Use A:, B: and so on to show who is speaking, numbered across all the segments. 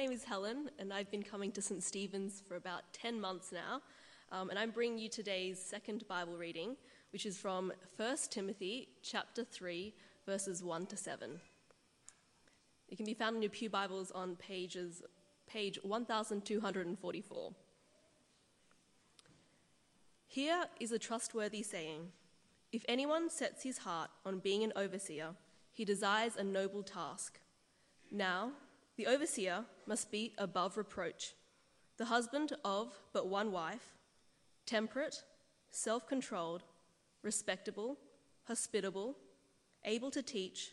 A: name is Helen, and I've been coming to St. Stephen's for about 10 months now. Um, and I'm bringing you today's second Bible reading, which is from 1 Timothy chapter 3, verses 1 to 7. It can be found in your Pew Bibles on pages, page 1244. Here is a trustworthy saying If anyone sets his heart on being an overseer, he desires a noble task. Now, the overseer must be above reproach, the husband of but one wife, temperate, self controlled, respectable, hospitable, able to teach,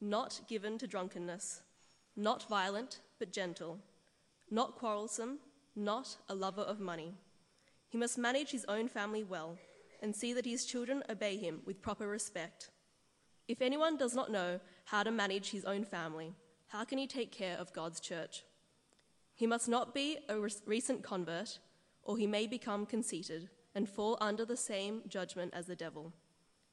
A: not given to drunkenness, not violent but gentle, not quarrelsome, not a lover of money. He must manage his own family well and see that his children obey him with proper respect. If anyone does not know how to manage his own family, how can he take care of God's church? He must not be a recent convert, or he may become conceited and fall under the same judgment as the devil.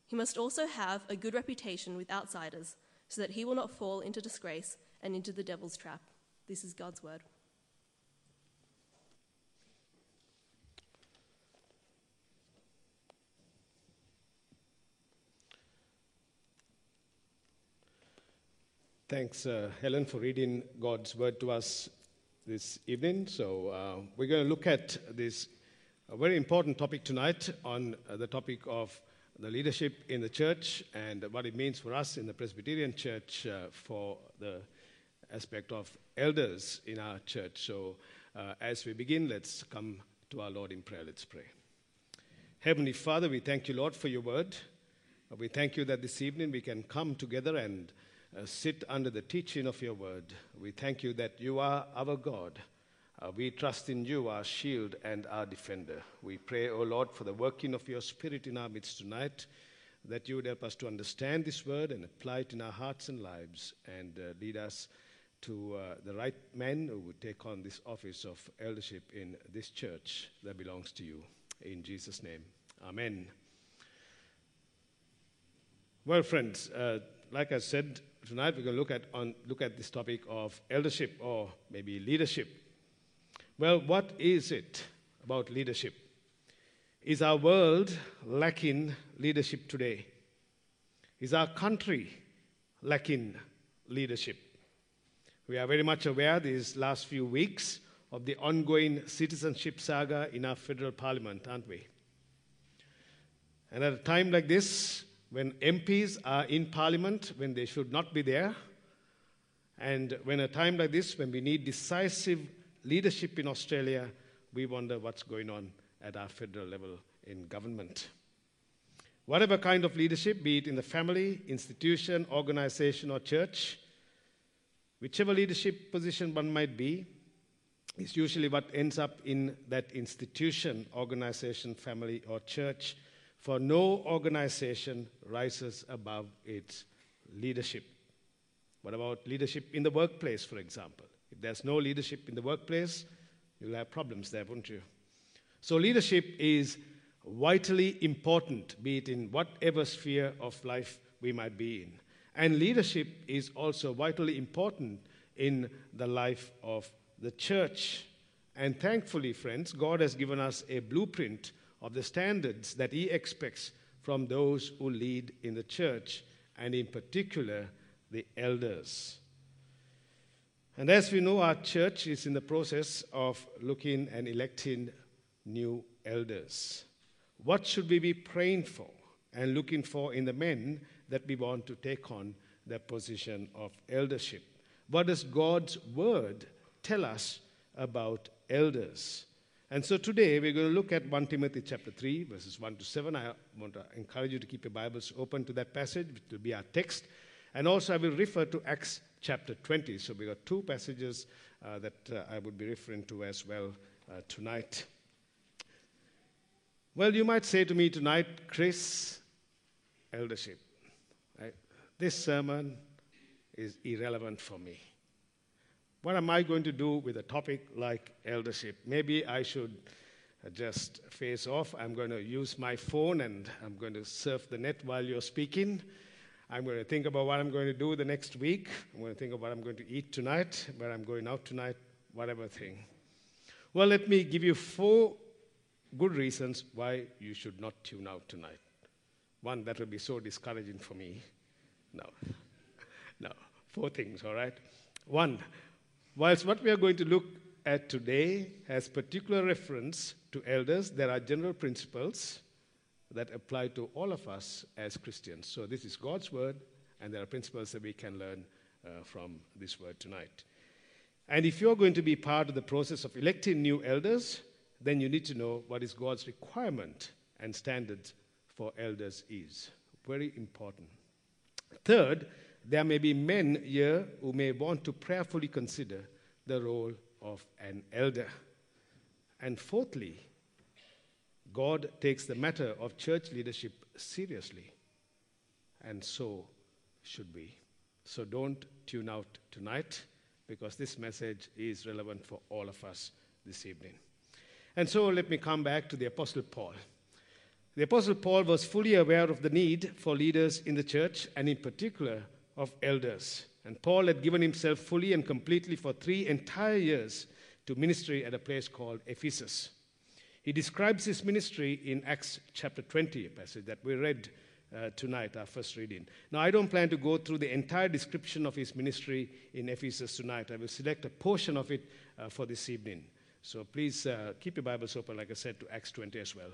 A: He must also have a good reputation with outsiders, so that he will not fall into disgrace and into the devil's trap. This is God's word.
B: Thanks, uh, Helen, for reading God's word to us this evening. So, uh, we're going to look at this very important topic tonight on uh, the topic of the leadership in the church and what it means for us in the Presbyterian church uh, for the aspect of elders in our church. So, uh, as we begin, let's come to our Lord in prayer. Let's pray. Heavenly Father, we thank you, Lord, for your word. We thank you that this evening we can come together and uh, sit under the teaching of your word. We thank you that you are our God. Uh, we trust in you, our shield and our defender. We pray, O oh Lord, for the working of your Spirit in our midst tonight, that you would help us to understand this word and apply it in our hearts and lives, and uh, lead us to uh, the right men who would take on this office of eldership in this church that belongs to you. In Jesus' name, Amen. Well, friends, uh, like I said, tonight we're going to look at, on, look at this topic of eldership or maybe leadership. Well, what is it about leadership? Is our world lacking leadership today? Is our country lacking leadership? We are very much aware these last few weeks of the ongoing citizenship saga in our federal parliament, aren't we? And at a time like this, when MPs are in Parliament when they should not be there, and when a time like this, when we need decisive leadership in Australia, we wonder what's going on at our federal level in government. Whatever kind of leadership, be it in the family, institution, organization, or church, whichever leadership position one might be, is usually what ends up in that institution, organization, family, or church for no organization rises above its leadership. What about leadership in the workplace, for example? If there's no leadership in the workplace, you'll have problems there, won't you? So, leadership is vitally important, be it in whatever sphere of life we might be in. And leadership is also vitally important in the life of the church. And thankfully, friends, God has given us a blueprint of the standards that he expects from those who lead in the church, and in particular, the elders. And as we know, our church is in the process of looking and electing new elders. What should we be praying for and looking for in the men that we want to take on the position of eldership? What does God's word tell us about elders? And so today we're going to look at 1 Timothy chapter 3, verses 1 to 7. I want to encourage you to keep your Bibles open to that passage, which will be our text. And also I will refer to Acts chapter 20. So we've got two passages uh, that uh, I would be referring to as well uh, tonight. Well, you might say to me tonight, Chris, eldership. Right? This sermon is irrelevant for me. What am I going to do with a topic like eldership? Maybe I should just face off. I'm going to use my phone and I'm going to surf the net while you're speaking. I'm going to think about what I'm going to do the next week. I'm going to think about what I'm going to eat tonight, where I'm going out tonight, whatever thing. Well, let me give you four good reasons why you should not tune out tonight. One that will be so discouraging for me. No. No. Four things, all right? One, whilst what we are going to look at today has particular reference to elders, there are general principles that apply to all of us as Christians. So this is God's word, and there are principles that we can learn uh, from this word tonight. And if you're going to be part of the process of electing new elders, then you need to know what is God's requirement and standards for elders is. Very important. Third, there may be men here who may want to prayerfully consider the role of an elder. And fourthly, God takes the matter of church leadership seriously, and so should we. So don't tune out tonight because this message is relevant for all of us this evening. And so let me come back to the Apostle Paul. The Apostle Paul was fully aware of the need for leaders in the church, and in particular of elders. And Paul had given himself fully and completely for three entire years to ministry at a place called Ephesus. He describes his ministry in Acts chapter 20, a passage that we read uh, tonight, our first reading. Now, I don't plan to go through the entire description of his ministry in Ephesus tonight. I will select a portion of it uh, for this evening. So please uh, keep your Bibles open, like I said, to Acts 20 as well.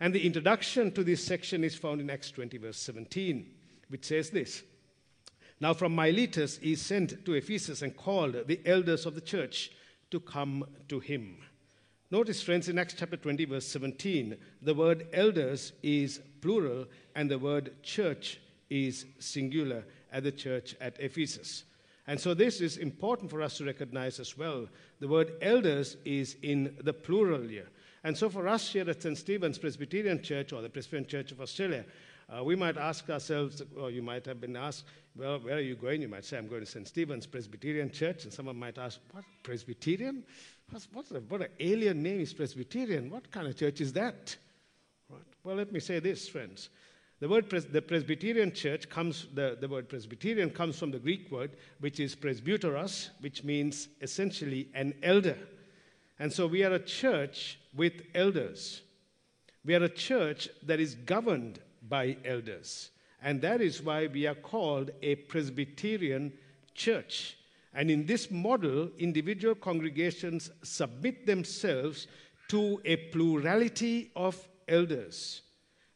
B: And the introduction to this section is found in Acts 20, verse 17, which says this Now from Miletus he sent to Ephesus and called the elders of the church to come to him. Notice, friends, in Acts chapter 20, verse 17, the word elders is plural and the word church is singular at the church at Ephesus. And so this is important for us to recognize as well. The word elders is in the plural here. And so for us here at St. Stephen's Presbyterian Church or the Presbyterian Church of Australia, uh, we might ask ourselves, or you might have been asked, well, where are you going? You might say, I'm going to St. Stephen's Presbyterian Church. And someone might ask, what, Presbyterian? What's, what's a, what an alien name is Presbyterian? What kind of church is that? Right. Well, let me say this, friends. The word pres- the Presbyterian church comes, the, the word Presbyterian comes from the Greek word, which is presbyteros, which means essentially an elder. And so we are a church with elders. We are a church that is governed by elders. And that is why we are called a Presbyterian church. And in this model, individual congregations submit themselves to a plurality of elders.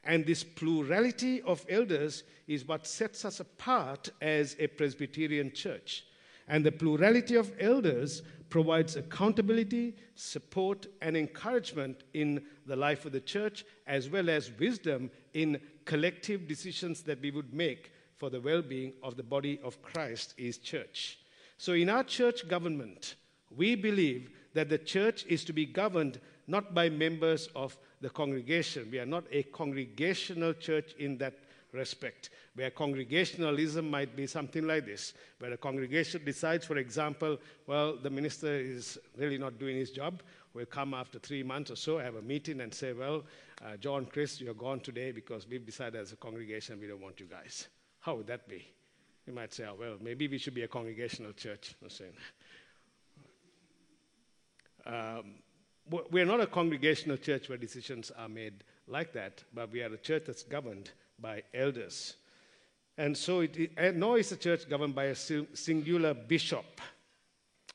B: And this plurality of elders is what sets us apart as a Presbyterian church. And the plurality of elders provides accountability, support, and encouragement in the life of the church, as well as wisdom in collective decisions that we would make for the well being of the body of Christ, is church. So, in our church government, we believe that the church is to be governed not by members of the congregation. We are not a congregational church in that respect, where congregationalism might be something like this, where a congregation decides, for example, well, the minister is really not doing his job. We'll come after three months or so, have a meeting, and say, well, uh, John, Chris, you're gone today because we've decided as a congregation we don't want you guys. How would that be? You might say, oh, well, maybe we should be a congregational church. I'm saying. Um, we're not a congregational church where decisions are made like that, but we are a church that's governed by elders. And so, it, and nor is the church governed by a singular bishop.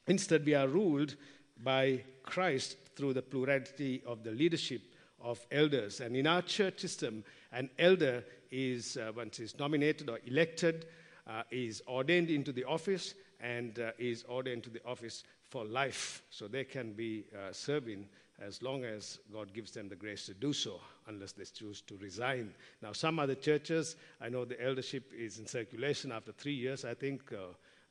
B: Instead, we are ruled by Christ through the plurality of the leadership of elders. And in our church system, an elder is, uh, once he's nominated or elected, uh, is ordained into the office and uh, is ordained to the office for life. So they can be uh, serving as long as God gives them the grace to do so, unless they choose to resign. Now, some other churches, I know the eldership is in circulation after three years, I think.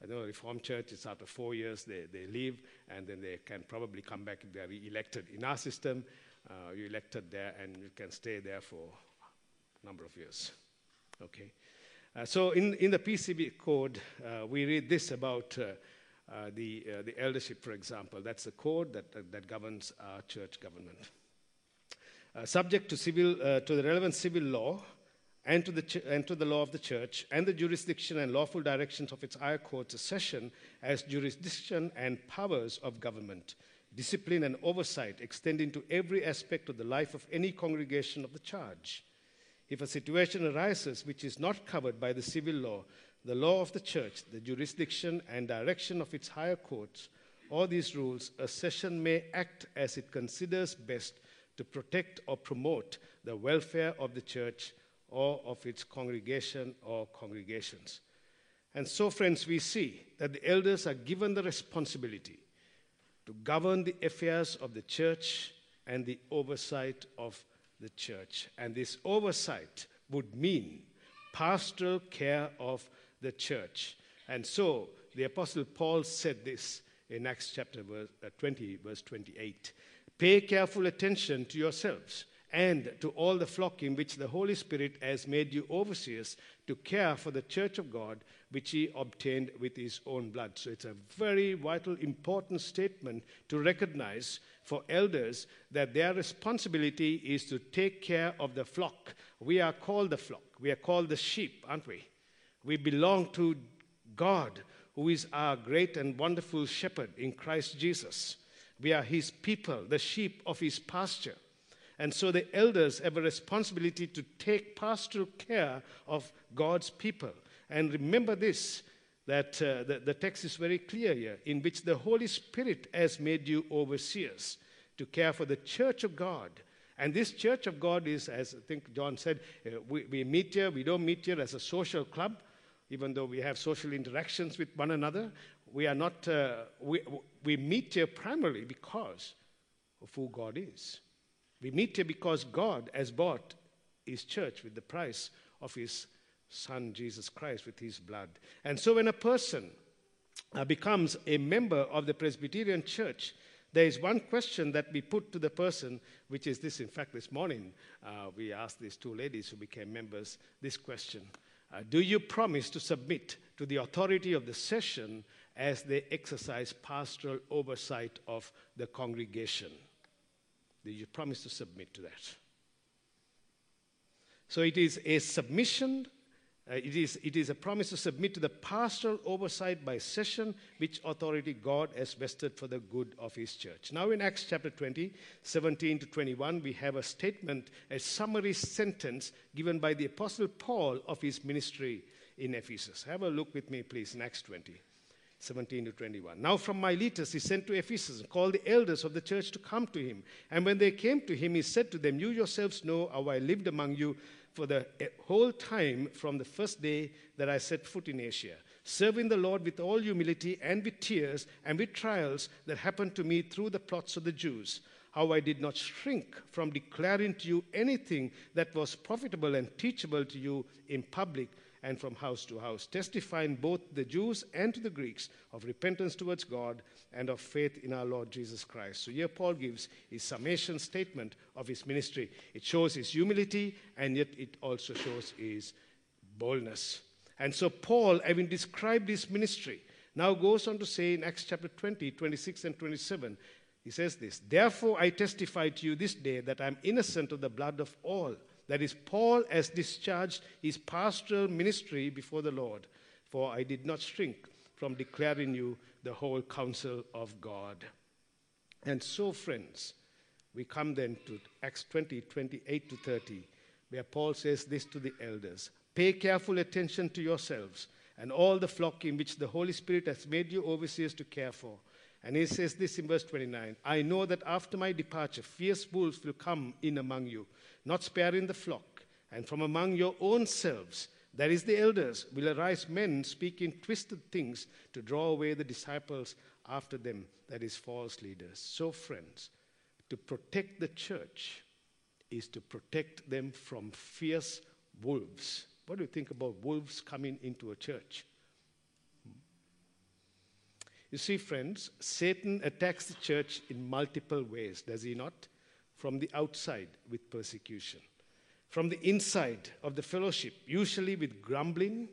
B: I know the Reformed Church, it's after four years they, they leave, and then they can probably come back if they're re elected. In our system, uh, you're elected there and you can stay there for a number of years. Okay? Uh, so in, in the PCB code, uh, we read this about uh, uh the, uh, the eldership, for example. That's the code that, that, governs our church government. Subject to, civil, to the relevant civil law and to, the ch- and to the law of the church, and the jurisdiction and lawful directions of its higher courts, a session as jurisdiction and powers of government, discipline and oversight extending to every aspect of the life of any congregation of the charge. If a situation arises which is not covered by the civil law, the law of the church, the jurisdiction and direction of its higher courts, or these rules, a session may act as it considers best to protect or promote the welfare of the church or of its congregation or congregations. And so, friends, we see that the elders are given the responsibility to govern the affairs of the church and the oversight of the church. And this oversight would mean pastoral care of the church. And so the Apostle Paul said this in Acts chapter uh, 20, verse 28. Pay careful attention to yourselves and to all the flock in which the Holy Spirit has made you overseers to care for the church of God, which he obtained with his own blood. So it's a very vital, important statement to recognize for elders that their responsibility is to take care of the flock. We are called the flock, we are called the sheep, aren't we? We belong to God, who is our great and wonderful shepherd in Christ Jesus. We are his people, the sheep of his pasture. And so the elders have a responsibility to take pastoral care of God's people. And remember this that uh, the, the text is very clear here, in which the Holy Spirit has made you overseers to care for the church of God. And this church of God is, as I think John said, uh, we, we meet here, we don't meet here as a social club, even though we have social interactions with one another. We are not, uh, we, we meet here primarily because of who God is. We meet here because God has bought his church with the price of his son, Jesus Christ, with his blood. And so when a person uh, becomes a member of the Presbyterian church, there is one question that we put to the person, which is this. In fact, this morning uh, we asked these two ladies who became members this question uh, Do you promise to submit to the authority of the session as they exercise pastoral oversight of the congregation? You promise to submit to that. So it is a submission, uh, it, is, it is a promise to submit to the pastoral oversight by session, which authority God has vested for the good of his church. Now, in Acts chapter 20, 17 to 21, we have a statement, a summary sentence given by the Apostle Paul of his ministry in Ephesus. Have a look with me, please, in Acts 20. 17 to 21. Now from Miletus he sent to Ephesus called the elders of the church to come to him. And when they came to him, he said to them, You yourselves know how I lived among you for the eh, whole time from the first day that I set foot in Asia, serving the Lord with all humility and with tears and with trials that happened to me through the plots of the Jews. How I did not shrink from declaring to you anything that was profitable and teachable to you in public and from house to house, testifying both the Jews and to the Greeks of repentance towards God and of faith in our Lord Jesus Christ. So here Paul gives his summation statement of his ministry. It shows his humility and yet it also shows his boldness. And so Paul, having described his ministry, now goes on to say in Acts chapter 20, 26 and 27, he says this Therefore I testify to you this day that I'm innocent of the blood of all that is, Paul has discharged his pastoral ministry before the Lord, for I did not shrink from declaring you the whole counsel of God. And so, friends, we come then to Acts 20, 28 to 30, where Paul says this to the elders Pay careful attention to yourselves and all the flock in which the Holy Spirit has made you overseers to care for. And he says this in verse 29 I know that after my departure, fierce wolves will come in among you not sparing the flock, and from among your own selves, that is the elders, will arise men speaking twisted things to draw away the disciples after them, that is, false leaders. So, friends, to protect the church is to protect them from fierce wolves. What do you think about wolves coming into a church? You see, friends, Satan attacks the church in multiple ways, does he not? from the outside with persecution, from the inside of the fellowship, usually with grumbling,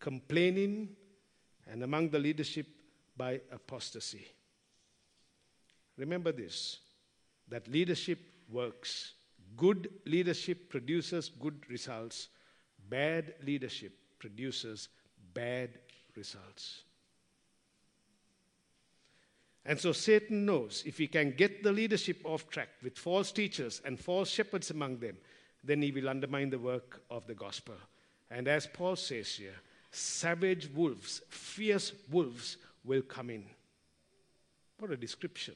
B: complaining, and among the leadership by apostasy. Remember this that leadership works. Good leadership produces good results, bad leadership produces bad results. And so Satan knows if he can get the leadership off track with false teachers and false shepherds among them, then he will undermine the work of the gospel. And as Paul says here, savage wolves, fierce wolves will come in. What a description.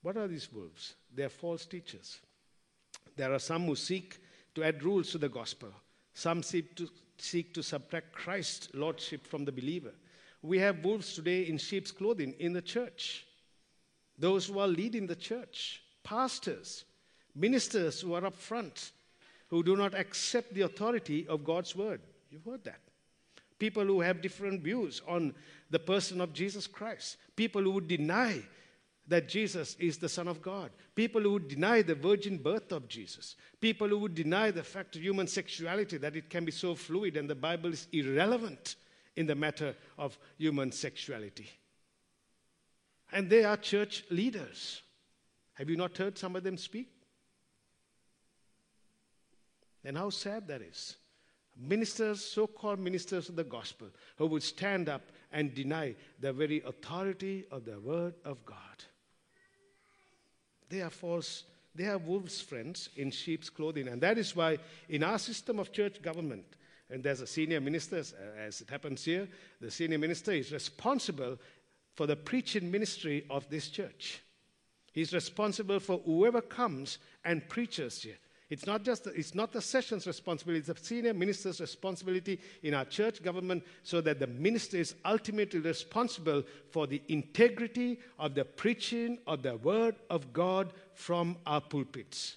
B: What are these wolves? They are false teachers. There are some who seek to add rules to the gospel. Some seek to, seek to subtract Christ's lordship from the believer. We have wolves today in sheep's clothing in the church. Those who are leading the church, pastors, ministers who are up front, who do not accept the authority of God's word. You've heard that. People who have different views on the person of Jesus Christ. People who would deny that Jesus is the Son of God. People who would deny the virgin birth of Jesus. People who would deny the fact of human sexuality, that it can be so fluid and the Bible is irrelevant in the matter of human sexuality. And they are church leaders. Have you not heard some of them speak? And how sad that is. Ministers, so called ministers of the gospel, who would stand up and deny the very authority of the word of God. They are false, they are wolves' friends in sheep's clothing. And that is why, in our system of church government, and there's a senior minister, as it happens here, the senior minister is responsible for the preaching ministry of this church. He's responsible for whoever comes and preaches here. It's not just the, it's not the session's responsibility, it's the senior minister's responsibility in our church government so that the minister is ultimately responsible for the integrity of the preaching of the word of God from our pulpits.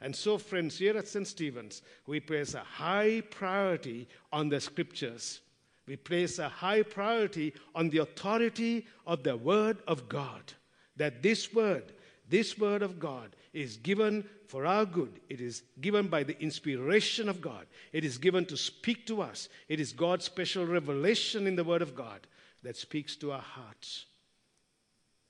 B: And so, friends, here at St. Stephen's, we place a high priority on the scriptures. We place a high priority on the authority of the Word of God. That this Word, this Word of God, is given for our good. It is given by the inspiration of God. It is given to speak to us. It is God's special revelation in the Word of God that speaks to our hearts.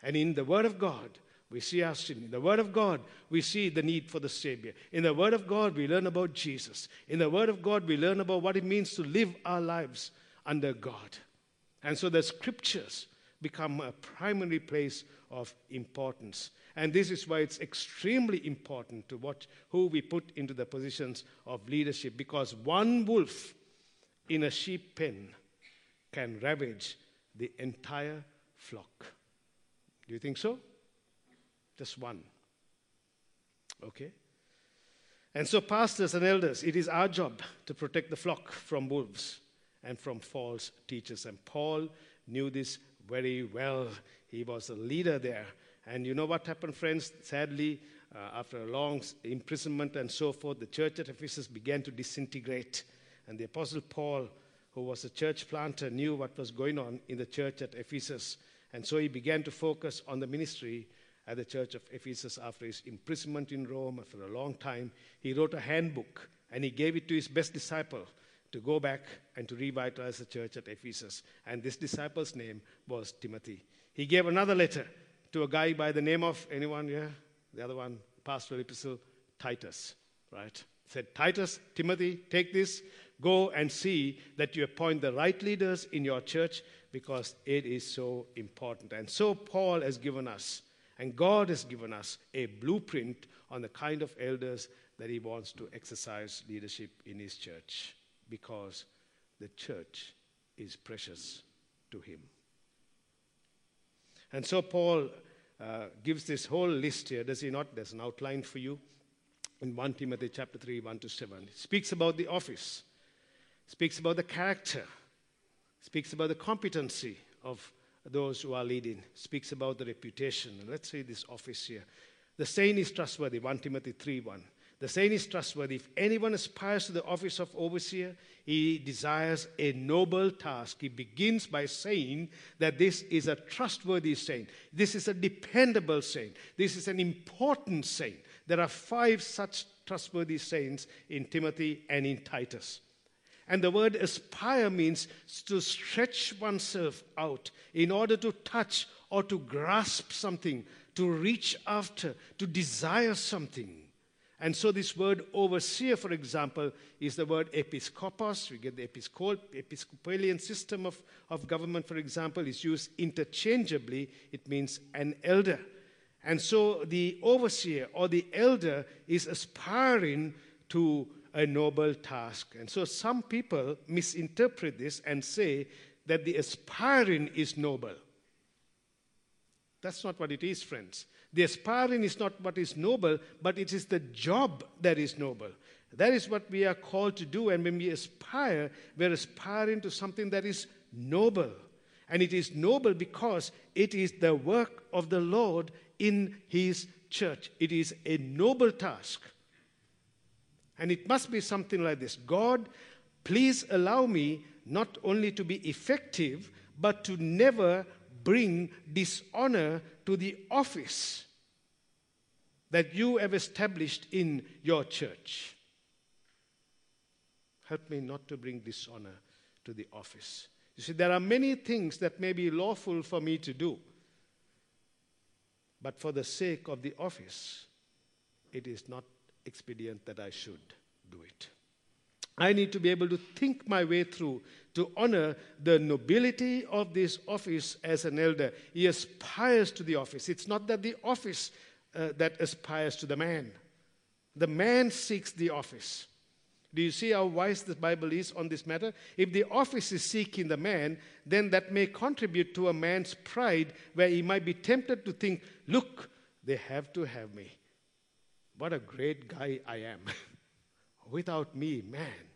B: And in the Word of God, we see our sin. In the Word of God, we see the need for the Savior. In the Word of God, we learn about Jesus. In the Word of God, we learn about what it means to live our lives under God. And so the Scriptures become a primary place of importance. And this is why it's extremely important to watch who we put into the positions of leadership because one wolf in a sheep pen can ravage the entire flock. Do you think so? Just one. Okay? And so, pastors and elders, it is our job to protect the flock from wolves and from false teachers. And Paul knew this very well. He was a leader there. And you know what happened, friends? Sadly, uh, after a long imprisonment and so forth, the church at Ephesus began to disintegrate. And the Apostle Paul, who was a church planter, knew what was going on in the church at Ephesus. And so he began to focus on the ministry at the church of Ephesus after his imprisonment in Rome for a long time. He wrote a handbook and he gave it to his best disciple to go back and to revitalize the church at Ephesus. And this disciple's name was Timothy. He gave another letter to a guy by the name of anyone, yeah? The other one, pastoral epistle, Titus, right? Said, Titus, Timothy, take this, go and see that you appoint the right leaders in your church because it is so important. And so Paul has given us and God has given us a blueprint on the kind of elders that He wants to exercise leadership in His church because the church is precious to Him. And so Paul uh, gives this whole list here, does he not? There's an outline for you in 1 Timothy chapter 3, 1 to 7. He speaks about the office, speaks about the character, speaks about the competency of those who are leading, speaks about the reputation. Let's say this office here. The saint is trustworthy, 1 Timothy 3 1. The saint is trustworthy. If anyone aspires to the office of overseer, he desires a noble task. He begins by saying that this is a trustworthy saint. This is a dependable saint. This is an important saint. There are five such trustworthy saints in Timothy and in Titus. And the word aspire means to stretch oneself out in order to touch or to grasp something, to reach after, to desire something. And so, this word overseer, for example, is the word episkopos. We get the episcopal, Episcopalian system of, of government, for example, is used interchangeably. It means an elder. And so, the overseer or the elder is aspiring to a noble task. And so, some people misinterpret this and say that the aspiring is noble. That's not what it is, friends. The aspiring is not what is noble, but it is the job that is noble. That is what we are called to do. And when we aspire, we're aspiring to something that is noble. And it is noble because it is the work of the Lord in His church. It is a noble task. And it must be something like this God, please allow me not only to be effective, but to never bring dishonor to the office that you have established in your church. Help me not to bring dishonor to the office. You see, there are many things that may be lawful for me to do, but for the sake of the office, it is not expedient that I should do it. I need to be able to think my way through to honor the nobility of this office as an elder. He aspires to the office. It's not that the office uh, that aspires to the man. The man seeks the office. Do you see how wise the Bible is on this matter? If the office is seeking the man, then that may contribute to a man's pride where he might be tempted to think, look, they have to have me. What a great guy I am. Without me, man,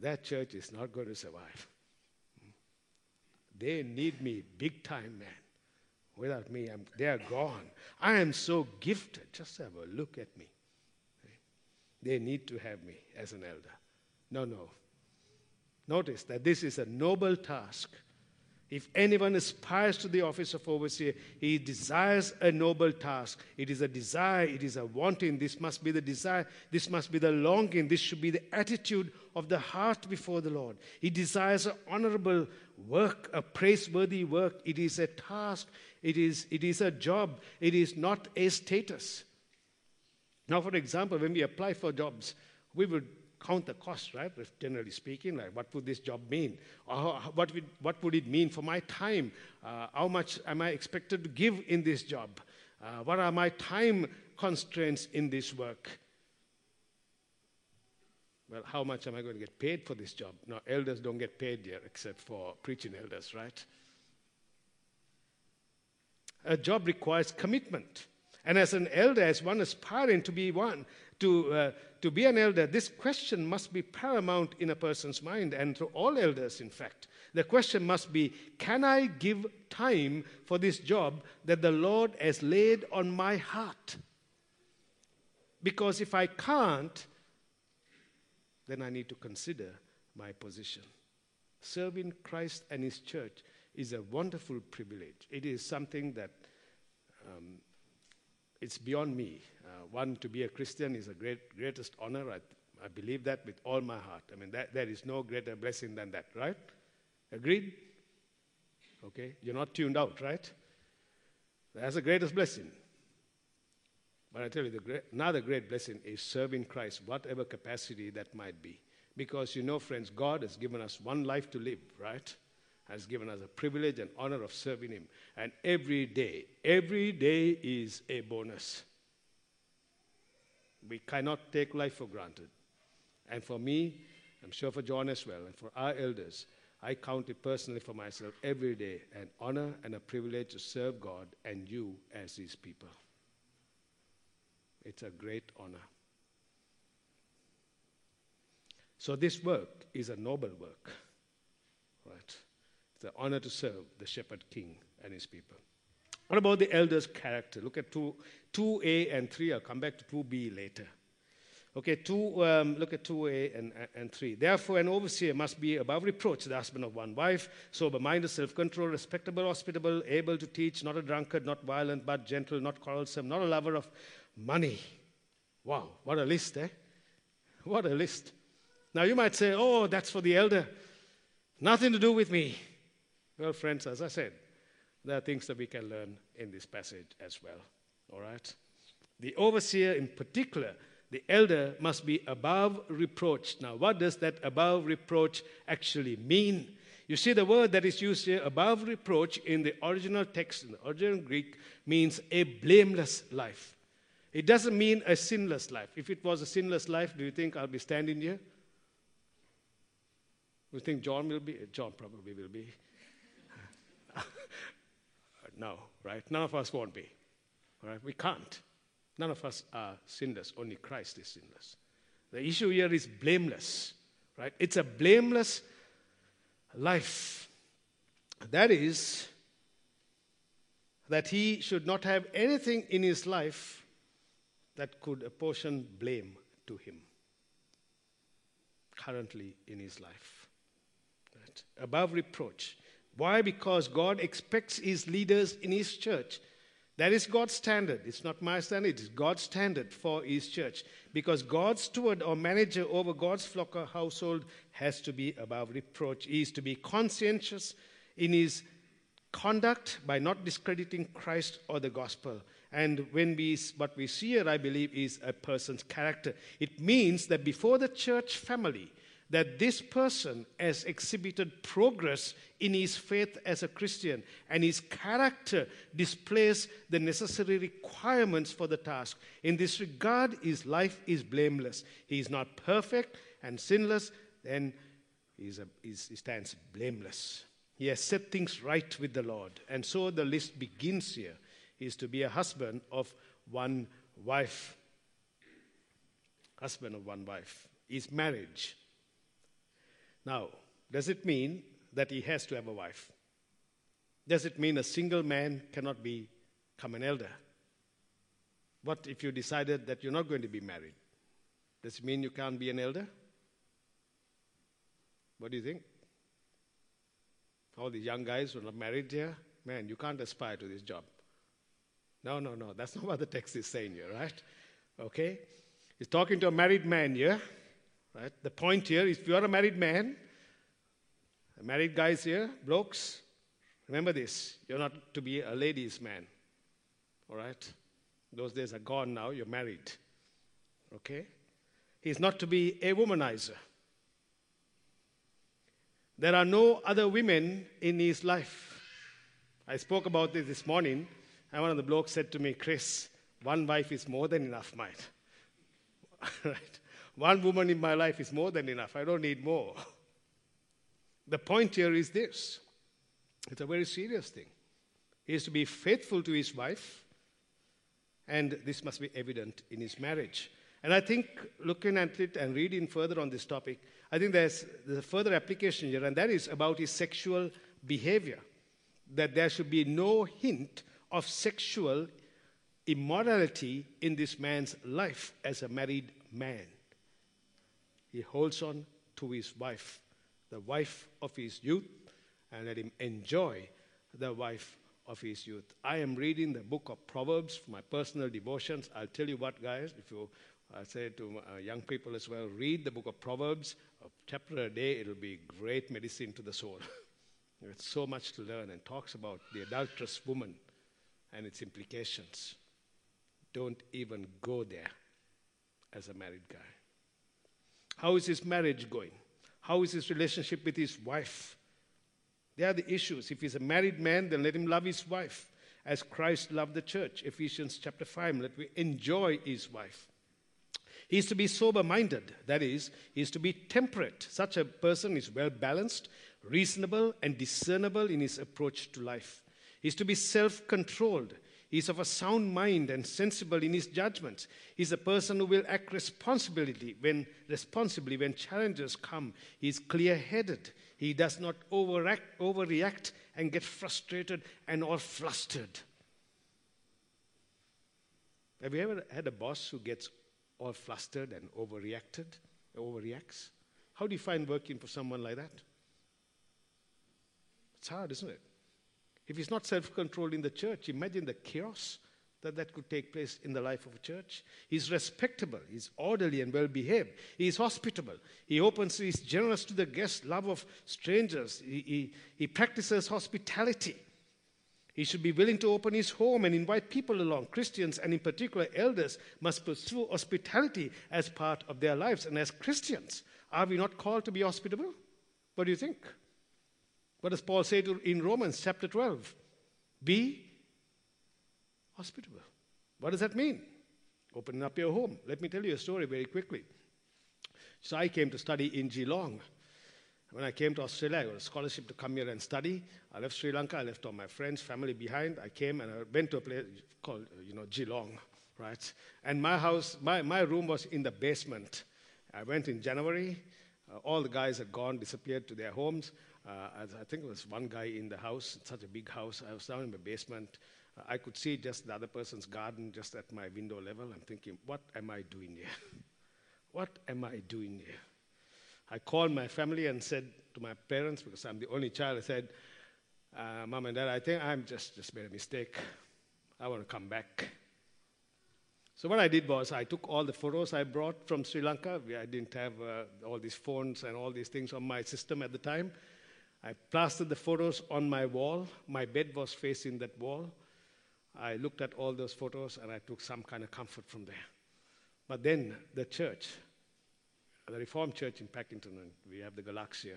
B: that church is not going to survive. They need me big time, man. Without me, I'm, they are gone. I am so gifted. Just have a look at me. They need to have me as an elder. No, no. Notice that this is a noble task. If anyone aspires to the office of overseer, he desires a noble task. It is a desire, it is a wanting. This must be the desire, this must be the longing, this should be the attitude of the heart before the Lord. He desires an honorable work, a praiseworthy work. It is a task, it is, it is a job, it is not a status. Now, for example, when we apply for jobs, we would count the cost, right? Generally speaking, like what would this job mean? Or what, would, what would it mean for my time? Uh, how much am I expected to give in this job? Uh, what are my time constraints in this work? Well, how much am I going to get paid for this job? Now, elders don't get paid here except for preaching elders, right? a job requires commitment. And as an elder, as one aspiring to be one, to, uh, to be an elder, this question must be paramount in a person's mind, and to all elders, in fact. The question must be Can I give time for this job that the Lord has laid on my heart? Because if I can't, then I need to consider my position. Serving Christ and His church is a wonderful privilege. It is something that um, it's beyond me. Uh, one, to be a Christian is a great, greatest honor. I, I believe that with all my heart. I mean, that, there is no greater blessing than that, right? Agreed? Okay, you're not tuned out, right? That's the greatest blessing. But I tell you, great, another great blessing is serving Christ, whatever capacity that might be. Because you know, friends, God has given us one life to live, right? Has given us a privilege and honor of serving Him. And every day, every day is a bonus. We cannot take life for granted. And for me, I'm sure for John as well, and for our elders, I count it personally for myself every day an honor and a privilege to serve God and you as His people. It's a great honor. So, this work is a noble work, right? The honor to serve the shepherd king and his people. What about the elder's character? Look at 2, 2a and 3. I'll come back to 2b later. Okay, two, um, look at 2a and, and 3. Therefore, an overseer must be above reproach, the husband of one wife, sober minded, self controlled, respectable, hospitable, able to teach, not a drunkard, not violent, but gentle, not quarrelsome, not a lover of money. Wow, what a list, eh? What a list. Now, you might say, oh, that's for the elder. Nothing to do with me. Well, friends, as I said, there are things that we can learn in this passage as well. All right? The overseer, in particular, the elder must be above reproach. Now, what does that above reproach actually mean? You see, the word that is used here, above reproach, in the original text, in the original Greek, means a blameless life. It doesn't mean a sinless life. If it was a sinless life, do you think I'll be standing here? You think John will be? John probably will be. No, right? None of us won't be. All right? We can't. None of us are sinless. Only Christ is sinless. The issue here is blameless, right? It's a blameless life. That is, that he should not have anything in his life that could apportion blame to him currently in his life. Right? Above reproach. Why? Because God expects his leaders in his church. That is God's standard. It's not my standard, it's God's standard for his church. Because God's steward or manager over God's flock or household has to be above reproach. He is to be conscientious in his conduct by not discrediting Christ or the gospel. And when we, what we see here, I believe, is a person's character. It means that before the church family, that this person has exhibited progress in his faith as a Christian and his character displays the necessary requirements for the task. In this regard, his life is blameless. He is not perfect and sinless, then he, a, he stands blameless. He has set things right with the Lord. And so the list begins here. He is to be a husband of one wife. Husband of one wife. Is marriage now, does it mean that he has to have a wife? Does it mean a single man cannot become an elder? What if you decided that you're not going to be married? Does it mean you can't be an elder? What do you think? All these young guys who are not married here, man, you can't aspire to this job. No, no, no. That's not what the text is saying here, right? Okay? He's talking to a married man here. Right? The point here is if you are a married man, married guys here, blokes, remember this. You're not to be a ladies' man. All right? Those days are gone now. You're married. Okay? He's not to be a womanizer. There are no other women in his life. I spoke about this this morning, and one of the blokes said to me, Chris, one wife is more than enough, mate. right? One woman in my life is more than enough. I don't need more. The point here is this it's a very serious thing. He is to be faithful to his wife, and this must be evident in his marriage. And I think looking at it and reading further on this topic, I think there's, there's a further application here, and that is about his sexual behavior. That there should be no hint of sexual immorality in this man's life as a married man he holds on to his wife, the wife of his youth, and let him enjoy the wife of his youth. I am reading the book of Proverbs for my personal devotions. I'll tell you what, guys, if you I say to uh, young people as well, read the book of Proverbs, a chapter a day, it'll be great medicine to the soul. There's so much to learn and talks about the adulterous woman and its implications. Don't even go there as a married guy. How is his marriage going? How is his relationship with his wife? They are the issues. If he's a married man, then let him love his wife as Christ loved the church. Ephesians chapter 5. Let me enjoy his wife. He is to be sober minded. That is, he is to be temperate. Such a person is well balanced, reasonable, and discernible in his approach to life. He is to be self controlled. He's of a sound mind and sensible in his judgments. He's a person who will act responsibly when, responsibly when challenges come. He's clear headed. He does not overact, overreact and get frustrated and all flustered. Have you ever had a boss who gets all flustered and overreacted, overreacts? How do you find working for someone like that? It's hard, isn't it? If he's not self controlled in the church, imagine the chaos that that could take place in the life of a church. He's respectable, he's orderly and well behaved, he's hospitable, he opens, he's generous to the guests, love of strangers, he, he, he practices hospitality. He should be willing to open his home and invite people along. Christians, and in particular elders, must pursue hospitality as part of their lives. And as Christians, are we not called to be hospitable? What do you think? What does Paul say to, in Romans chapter 12? Be hospitable. What does that mean? Opening up your home. Let me tell you a story very quickly. So I came to study in Geelong. When I came to Australia, I got a scholarship to come here and study. I left Sri Lanka. I left all my friends, family behind. I came and I went to a place called, you know, Geelong, right? And my house, my, my room was in the basement. I went in January. Uh, all the guys had gone, disappeared to their homes. Uh, I think there was one guy in the house, such a big house. I was down in the basement. Uh, I could see just the other person's garden just at my window level. I'm thinking, what am I doing here? what am I doing here? I called my family and said to my parents, because I'm the only child, I said, uh, Mom and Dad, I think I'm just, just made a mistake. I want to come back. So what I did was I took all the photos I brought from Sri Lanka. I didn't have uh, all these phones and all these things on my system at the time. I plastered the photos on my wall. My bed was facing that wall. I looked at all those photos and I took some kind of comfort from there. But then the church, the Reformed Church in Packington, and we have the Galaxia.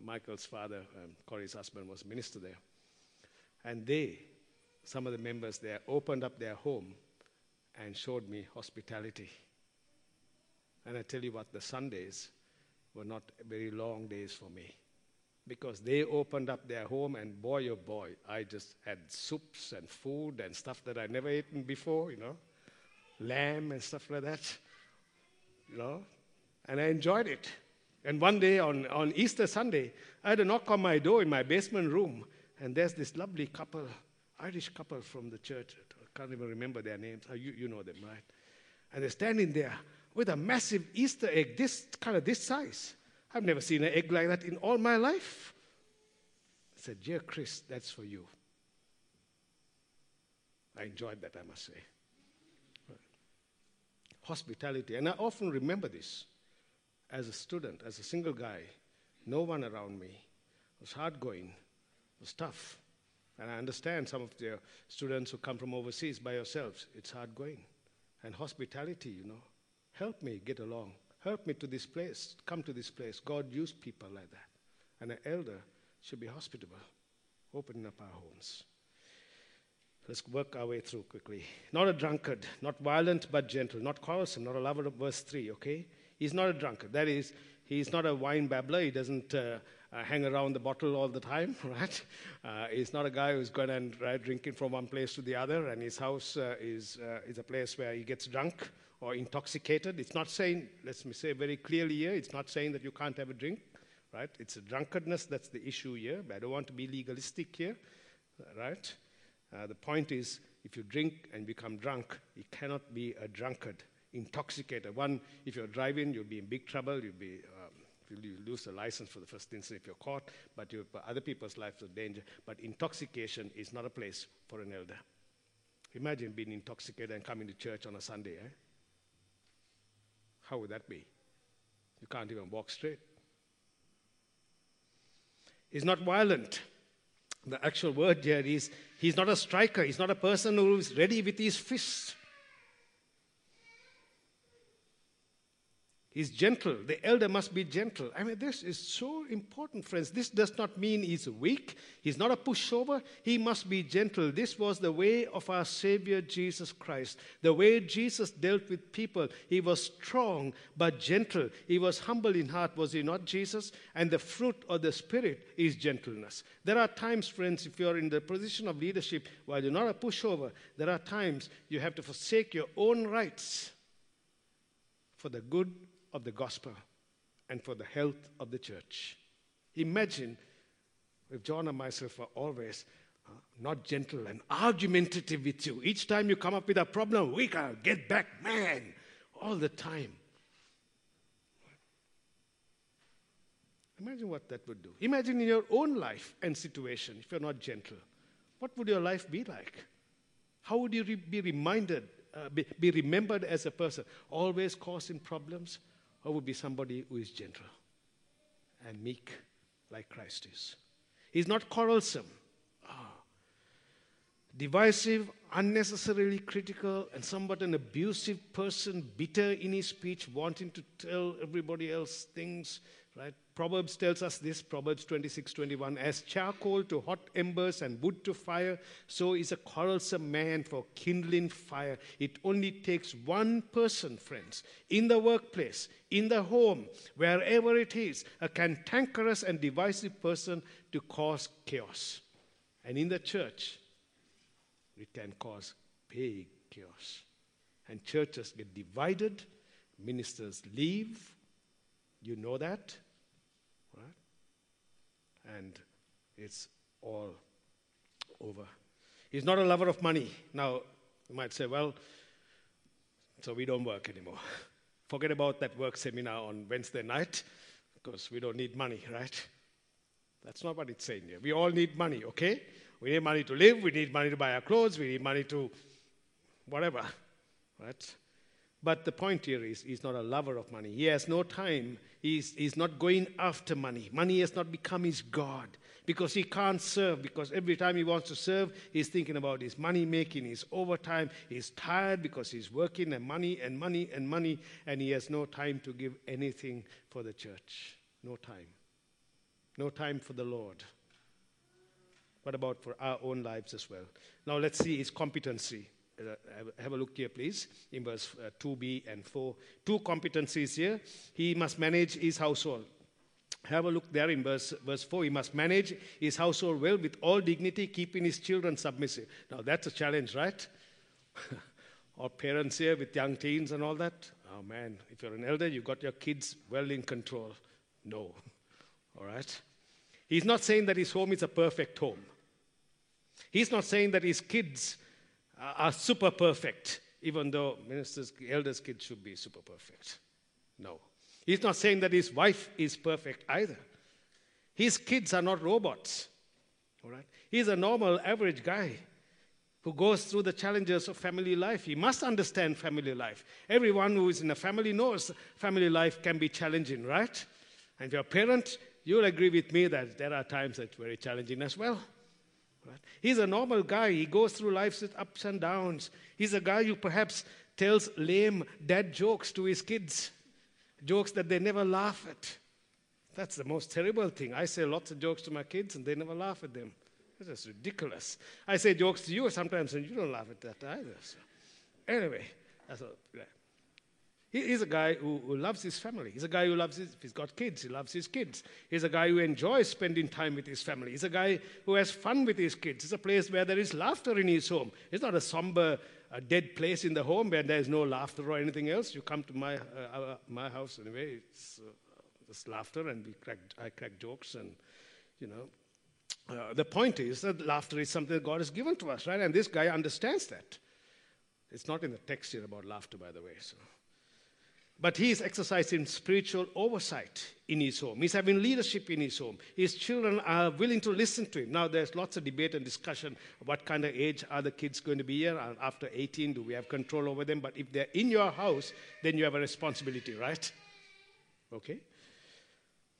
B: Michael's father, um, Corey's husband, was minister there. And they, some of the members there, opened up their home and showed me hospitality. And I tell you what, the Sundays were not very long days for me because they opened up their home, and boy, oh boy, I just had soups and food and stuff that I'd never eaten before, you know, lamb and stuff like that, you know, and I enjoyed it. And one day on, on Easter Sunday, I had a knock on my door in my basement room, and there's this lovely couple, Irish couple from the church. I can't even remember their names. Oh, you, you know them, right? And they're standing there with a massive Easter egg, this kind of this size. I've never seen an egg like that in all my life. I said, Dear Chris, that's for you. I enjoyed that, I must say. Hospitality. And I often remember this as a student, as a single guy, no one around me. It was hard going, it was tough. And I understand some of the students who come from overseas by yourselves, it's hard going. And hospitality, you know, help me get along. Help me to this place, come to this place. God used people like that. And an elder should be hospitable, opening up our homes. Let's work our way through quickly. Not a drunkard, not violent but gentle, not quarrelsome, not a lover of verse 3, okay? He's not a drunkard. That is, he's not a wine babbler. He doesn't uh, uh, hang around the bottle all the time, right? Uh, he's not a guy who's going and right, drinking from one place to the other, and his house uh, is, uh, is a place where he gets drunk or intoxicated. It's not saying, let me say very clearly here, it's not saying that you can't have a drink, right? It's a drunkardness that's the issue here. I don't want to be legalistic here, right? Uh, the point is, if you drink and become drunk, you cannot be a drunkard, intoxicated. One, if you're driving, you'll be in big trouble. You'll be um, you lose the license for the first instance if you're caught, but you other people's lives in danger. But intoxication is not a place for an elder. Imagine being intoxicated and coming to church on a Sunday, eh? How would that be? You can't even walk straight. He's not violent. The actual word here is he's not a striker. He's not a person who is ready with his fists. He's gentle. The elder must be gentle. I mean, this is so important, friends. This does not mean he's weak. He's not a pushover. He must be gentle. This was the way of our Savior Jesus Christ. The way Jesus dealt with people. He was strong but gentle. He was humble in heart, was he not, Jesus? And the fruit of the Spirit is gentleness. There are times, friends, if you're in the position of leadership, while you're not a pushover, there are times you have to forsake your own rights for the good of the gospel and for the health of the church. Imagine if John and myself were always uh, not gentle and argumentative with you. Each time you come up with a problem, we can get back, man, all the time. Imagine what that would do. Imagine in your own life and situation, if you're not gentle, what would your life be like? How would you re- be reminded, uh, be, be remembered as a person? Always causing problems, or would be somebody who is gentle and meek like Christ is. He's not quarrelsome. Oh, divisive, unnecessarily critical, and somewhat an abusive person, bitter in his speech, wanting to tell everybody else things, right? Proverbs tells us this, Proverbs 26, 21, as charcoal to hot embers and wood to fire, so is a quarrelsome man for kindling fire. It only takes one person, friends, in the workplace, in the home, wherever it is, a cantankerous and divisive person to cause chaos. And in the church, it can cause big chaos. And churches get divided, ministers leave. You know that? And it's all over. He's not a lover of money. Now, you might say, well, so we don't work anymore. Forget about that work seminar on Wednesday night because we don't need money, right? That's not what it's saying here. We all need money, okay? We need money to live, we need money to buy our clothes, we need money to whatever, right? But the point here is he's not a lover of money. He has no time. He's, he's not going after money. Money has not become his God because he can't serve. Because every time he wants to serve, he's thinking about his money making, his overtime. He's tired because he's working and money and money and money, and he has no time to give anything for the church. No time. No time for the Lord. What about for our own lives as well? Now let's see his competency. Uh, have a look here, please, in verse uh, 2b and 4. Two competencies here. He must manage his household. Have a look there in verse, verse 4. He must manage his household well with all dignity, keeping his children submissive. Now, that's a challenge, right? or parents here with young teens and all that. Oh, man, if you're an elder, you've got your kids well in control. No. All right? He's not saying that his home is a perfect home. He's not saying that his kids are super perfect, even though ministers, elders' kids should be super perfect. No. He's not saying that his wife is perfect either. His kids are not robots. All right? He's a normal, average guy who goes through the challenges of family life. He must understand family life. Everyone who is in a family knows family life can be challenging, right? And if you're a parent, you'll agree with me that there are times that's very challenging as well. Right? He's a normal guy. He goes through life's ups and downs. He's a guy who perhaps tells lame dad jokes to his kids, jokes that they never laugh at. That's the most terrible thing. I say lots of jokes to my kids and they never laugh at them. That's just ridiculous. I say jokes to you sometimes and you don't laugh at that either. So, anyway, that's all. He, he's a guy who, who, loves his family. He's a guy who loves his, he's got kids, he loves his kids. He's a guy who enjoys spending time with his family. He's a guy who has fun with his kids. It's a place where there is laughter in his home. It's not a somber, a dead place in the home where there's no laughter or anything else. You come to my, uh, our, my house anyway, it's uh, just laughter and we crack, I crack jokes and, you know. Uh, the point is that laughter is something that God has given to us, right? And this guy understands that. It's not in the text here about laughter, by the way. So. But he is exercising spiritual oversight in his home. He's having leadership in his home. His children are willing to listen to him. Now, there's lots of debate and discussion. What kind of age are the kids going to be here? After 18, do we have control over them? But if they're in your house, then you have a responsibility, right? Okay?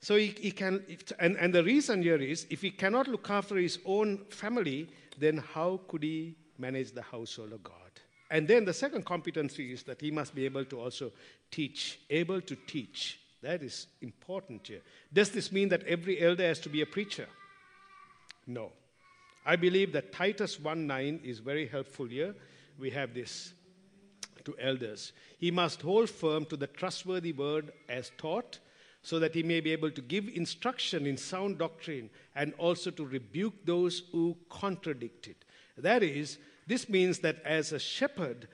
B: So he, he can, and, and the reason here is if he cannot look after his own family, then how could he manage the household of God? And then the second competency is that he must be able to also teach, able to teach. That is important here. Does this mean that every elder has to be a preacher? No. I believe that Titus 1 9 is very helpful here. We have this to elders. He must hold firm to the trustworthy word as taught, so that he may be able to give instruction in sound doctrine and also to rebuke those who contradict it. That is, this means that as a shepherd,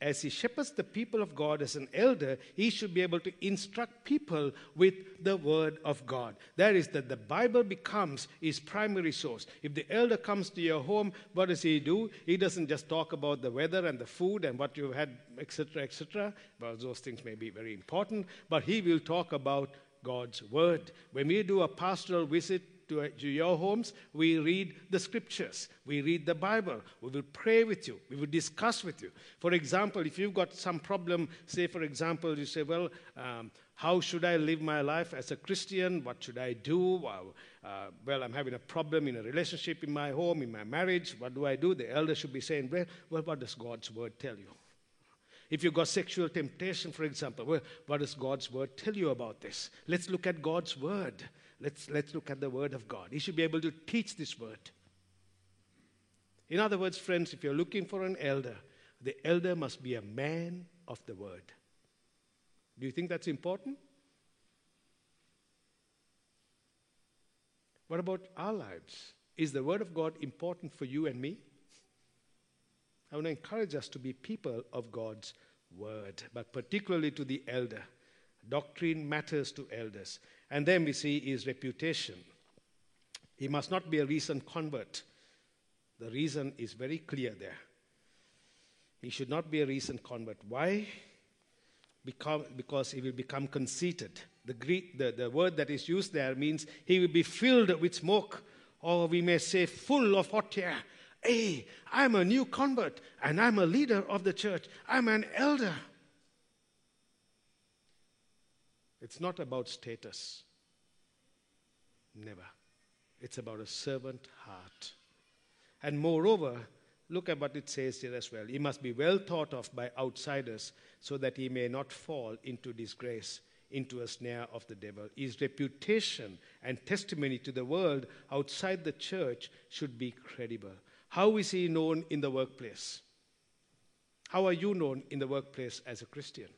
B: as he shepherds the people of God as an elder, he should be able to instruct people with the word of God. That is, that the Bible becomes his primary source. If the elder comes to your home, what does he do? He doesn't just talk about the weather and the food and what you've had, etc., etc. Well, those things may be very important, but he will talk about God's word. When we do a pastoral visit to, to your homes, we read the scriptures, we read the Bible, we will pray with you, we will discuss with you. For example, if you've got some problem, say, for example, you say, Well, um, how should I live my life as a Christian? What should I do? Uh, well, I'm having a problem in a relationship in my home, in my marriage. What do I do? The elder should be saying, Well, well what does God's word tell you? If you've got sexual temptation, for example, well, what does God's word tell you about this? Let's look at God's word. Let's, let's look at the word of God. He should be able to teach this word. In other words, friends, if you're looking for an elder, the elder must be a man of the word. Do you think that's important? What about our lives? Is the word of God important for you and me? I want to encourage us to be people of God's word, but particularly to the elder. Doctrine matters to elders. And then we see his reputation. He must not be a recent convert. The reason is very clear there. He should not be a recent convert. Why? Because, he will become conceited. The, Greek, the, the word that is used there means he will be filled with smoke, or we may say full of hot air. Hey, I'm a new convert and I'm a leader of the church. I'm an elder. It's not about status. Never. It's about a servant heart. And moreover, look at what it says here as well. He must be well thought of by outsiders so that he may not fall into disgrace, into a snare of the devil. His reputation and testimony to the world outside the church should be credible. How is he known in the workplace? How are you known in the workplace as a Christian?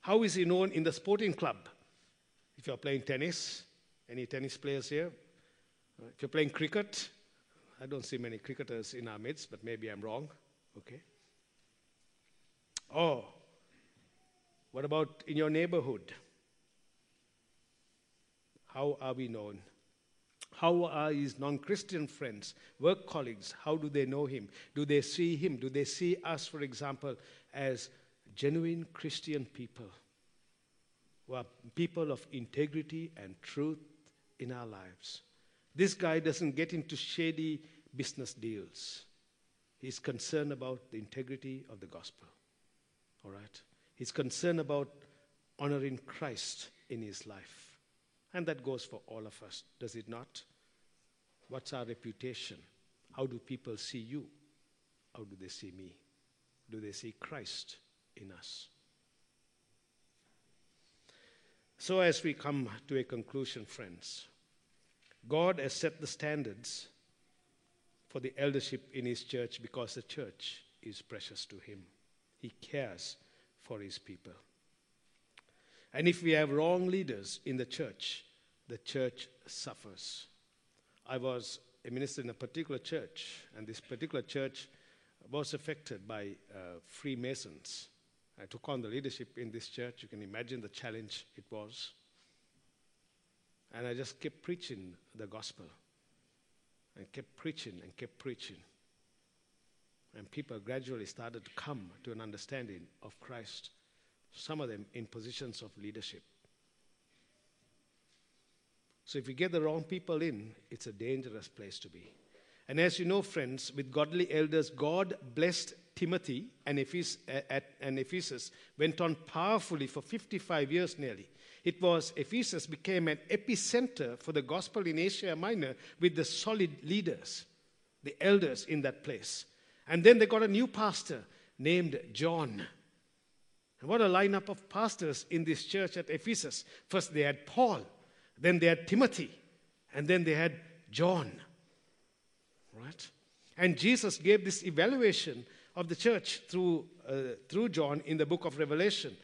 B: How is he known in the sporting club? If you're playing tennis, any tennis players here? If you're playing cricket, I don't see many cricketers in our midst, but maybe I'm wrong. Okay. Oh, what about in your neighborhood? How are we known? How are his non Christian friends, work colleagues, how do they know him? Do they see him? Do they see us, for example, as genuine Christian people who are people of integrity and truth in our lives? This guy doesn't get into shady business deals. He's concerned about the integrity of the gospel. All right? He's concerned about honoring Christ in his life. And that goes for all of us, does it not? What's our reputation? How do people see you? How do they see me? Do they see Christ in us? So, as we come to a conclusion, friends, God has set the standards for the eldership in His church because the church is precious to Him. He cares for His people. And if we have wrong leaders in the church, the church suffers. I was a minister in a particular church, and this particular church was affected by uh, Freemasons. I took on the leadership in this church. You can imagine the challenge it was. And I just kept preaching the gospel and kept preaching and kept preaching. And people gradually started to come to an understanding of Christ, some of them in positions of leadership. So if you get the wrong people in, it's a dangerous place to be. And as you know, friends, with godly elders, God blessed Timothy and Ephes- and Ephesus went on powerfully for 55 years nearly. It was Ephesus became an epicenter for the gospel in Asia Minor with the solid leaders, the elders in that place. And then they got a new pastor named John. And what a lineup of pastors in this church at Ephesus. First they had Paul, then they had Timothy, and then they had John. Right? And Jesus gave this evaluation of the church through, uh, through John in the book of Revelation,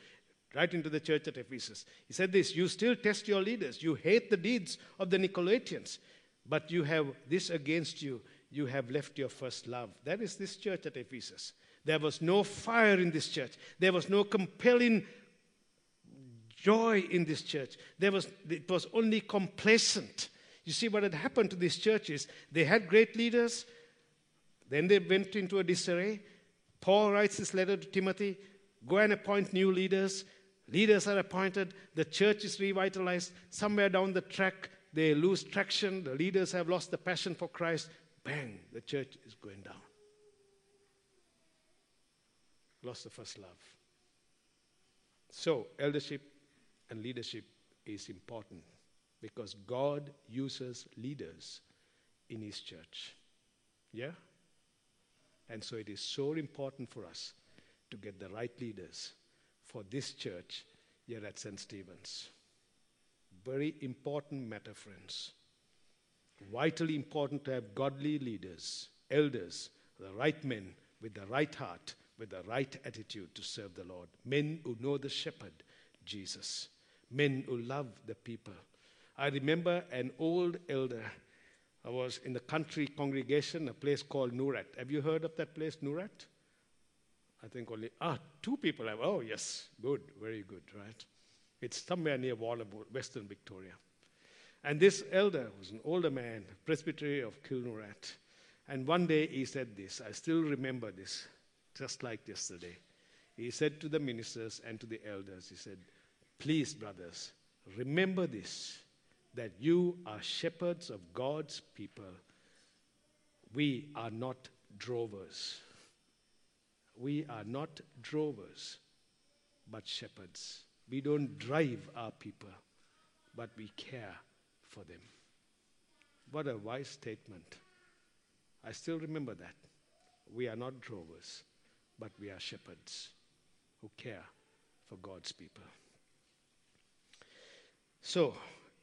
B: right into the church at Ephesus. He said this You still test your leaders, you hate the deeds of the Nicolaitans, but you have this against you you have left your first love. That is this church at Ephesus. There was no fire in this church, there was no compelling joy in this church. There was, it was only complacent. You see, what had happened to these churches, they had great leaders, then they went into a disarray. Paul writes this letter to Timothy go and appoint new leaders, Leaders are appointed, the church is revitalized. Somewhere down the track, they lose traction, the leaders have lost the passion for Christ. Bang, the church is going down. Lost the first love. So, eldership and leadership is important because God uses leaders in His church. Yeah? And so it is so important for us to get the right leaders for this church here at St. Stephen's. Very important matter, friends. Vitally important to have godly leaders, elders, the right men with the right heart, with the right attitude to serve the Lord. Men who know the shepherd, Jesus. Men who love the people. I remember an old elder. I was in the country congregation, a place called Noorat. Have you heard of that place, Noorat? I think only, ah, two people have. Oh, yes, good, very good, right? It's somewhere near Warrnambool, Western Victoria. And this elder was an older man, presbytery of Kilnoorat. And one day he said this, I still remember this, just like yesterday. He said to the ministers and to the elders, he said, Please, brothers, remember this, that you are shepherds of God's people. We are not drovers. We are not drovers, but shepherds. We don't drive our people, but we care for them. What a wise statement. I still remember that. We are not drovers, but we are shepherds who care for God's people. So,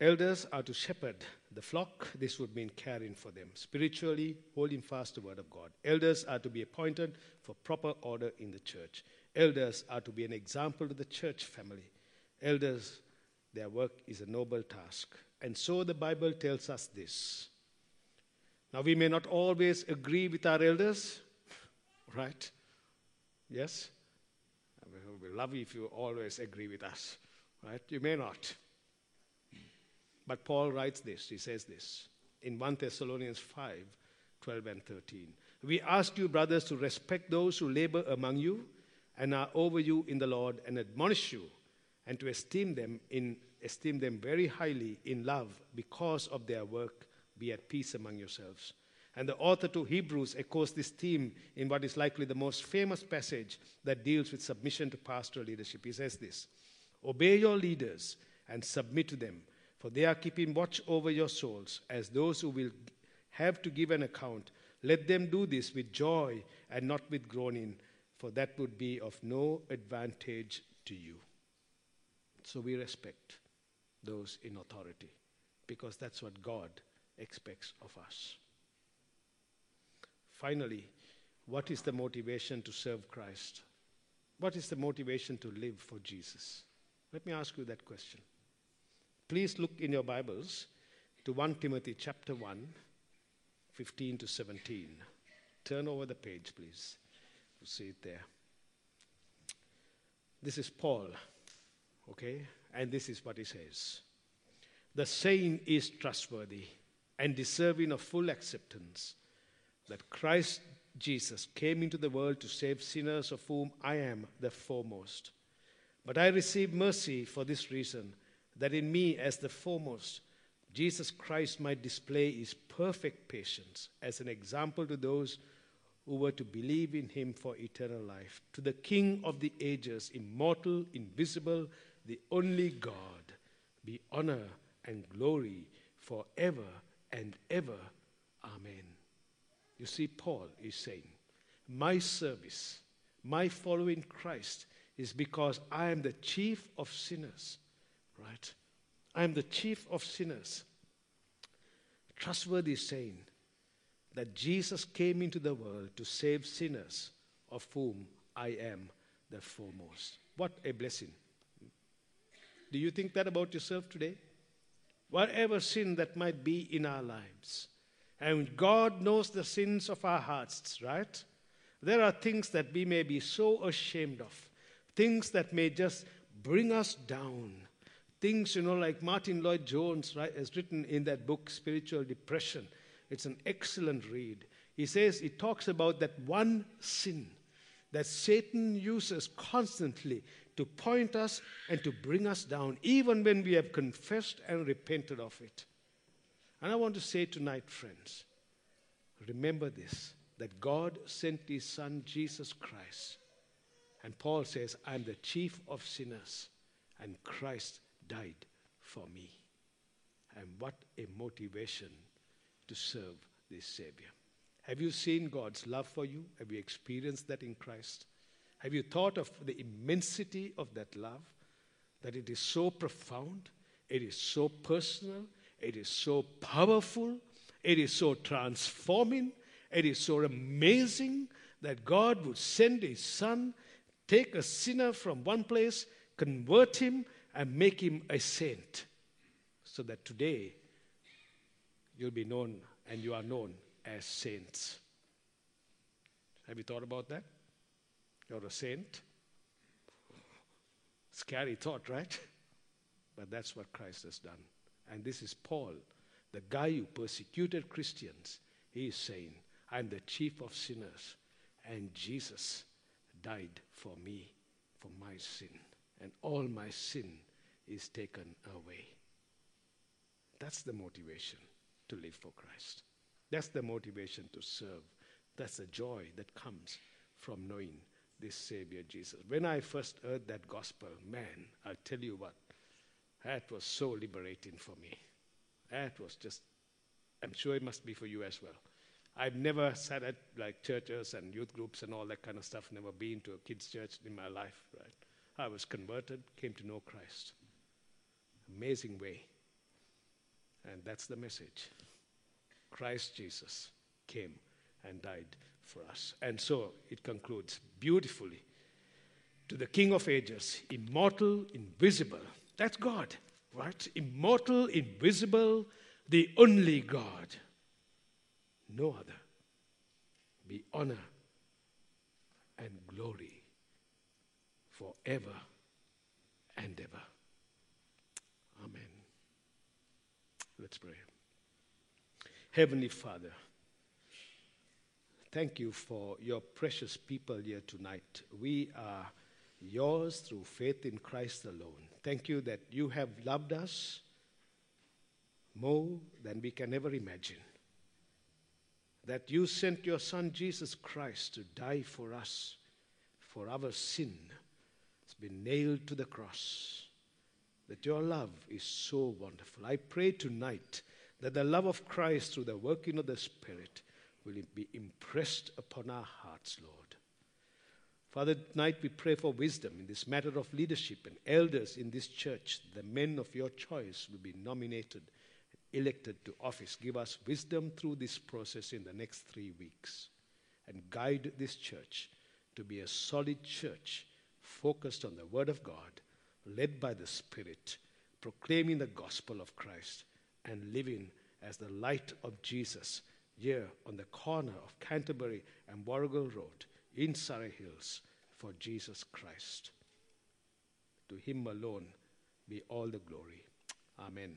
B: elders are to shepherd the flock. This would mean caring for them. Spiritually, holding fast the word of God. Elders are to be appointed for proper order in the church. Elders are to be an example to the church family. Elders, their work is a noble task. And so the Bible tells us this. Now, we may not always agree with our elders, right? Yes? It would be lovely if you always agree with us, right? You may not. But Paul writes this, he says this in 1 Thessalonians 5 12 and 13. We ask you, brothers, to respect those who labor among you and are over you in the Lord and admonish you, and to esteem them in esteem them very highly in love because of their work. Be at peace among yourselves. And the author to Hebrews echoes this theme in what is likely the most famous passage that deals with submission to pastoral leadership. He says this Obey your leaders and submit to them, for they are keeping watch over your souls as those who will have to give an account. Let them do this with joy and not with groaning, for that would be of no advantage to you. So we respect those in authority because that's what God expects of us. Finally, what is the motivation to serve Christ? What is the motivation to live for Jesus? Let me ask you that question. Please look in your Bibles to 1 Timothy chapter 1, 15 to 17. Turn over the page, please. You see it there. This is Paul, okay? And this is what he says The saying is trustworthy and deserving of full acceptance that Christ Jesus came into the world to save sinners, of whom I am the foremost. But I received mercy for this reason that in me, as the foremost, Jesus Christ might display his perfect patience as an example to those who were to believe in him for eternal life. To the King of the ages, immortal, invisible, the only God, be honor and glory forever and ever. Amen. You see, Paul is saying, My service, my following Christ, is because I am the chief of sinners right? I am the chief of sinners. Trustworthy saying that Jesus came into the world to save sinners, of whom I am the foremost. What a blessing. Do you think that about yourself today? Whatever sin that might be in our lives. And God knows the sins of our hearts, right? There are things that we may be so ashamed of, things that may just bring us down things, you know, like Martyn Lloyd-Jones right, has written in that book, Spiritual Depression. It's an excellent read. He says, he talks about that one sin that Satan uses constantly to point us and to bring us down, even when we have confessed and repented of it. And I want to say tonight, friends, remember this that God sent his Son, Jesus Christ. And Paul says, I'm the chief of sinners, and Christ died for me. And what a motivation to serve this Savior. Have you seen God's love for you? Have you experienced that in Christ? Have you thought of the immensity of that love? That it is so profound, it is so personal, it is so powerful, it is so transforming, it is so amazing that God would send His Son, take a sinner from one place, convert him, and make him a saint. So that today you'll be known and you are known as saints. Have you thought about that? You're a saint? Scary thought, right? But that's what Christ has done. And this is Paul, the guy who persecuted Christians. He is saying, I'm the chief of sinners, and Jesus died for me, for my sin. And all my sin is taken away. That's the motivation to live for Christ. That's the motivation to serve. That's the joy that comes from knowing this Savior Jesus. When I first heard that gospel, man, I'll tell you what, that was so liberating for me. That was just, I'm sure it must be for you as well. I've never sat at like churches and youth groups and all that kind of stuff, never been to a kids' church in my life, right? I was converted, came to know Christ. Amazing way. And that's the message. Christ Jesus came and died for us. And so it concludes beautifully to the King of Ages, immortal, invisible. That's God, right? Immortal, invisible, the only God. No other. Be honor and glory forever and ever. Amen. Let's pray. Heavenly Father, thank you for your precious people here tonight. We are yours through faith in Christ alone. Thank you that you have loved us more than we can ever imagine. That you sent your Son Jesus Christ to die for us, for our sin. Been nailed to the cross. That your love is so wonderful. I pray tonight that the love of Christ through the working of the Spirit will be impressed upon our hearts, Lord. Father, tonight we pray for wisdom in this matter of leadership and elders in this church. The men of your choice will be nominated, elected to office. Give us wisdom through this process in the next three weeks and guide this church to be a solid church focused on the Word of God, led by the Spirit, proclaiming the gospel of Christ and living as the light of Jesus here on the corner of Canterbury and Warrigal Road in Surrey Hills for Jesus Christ. To him alone be all the glory. Amen.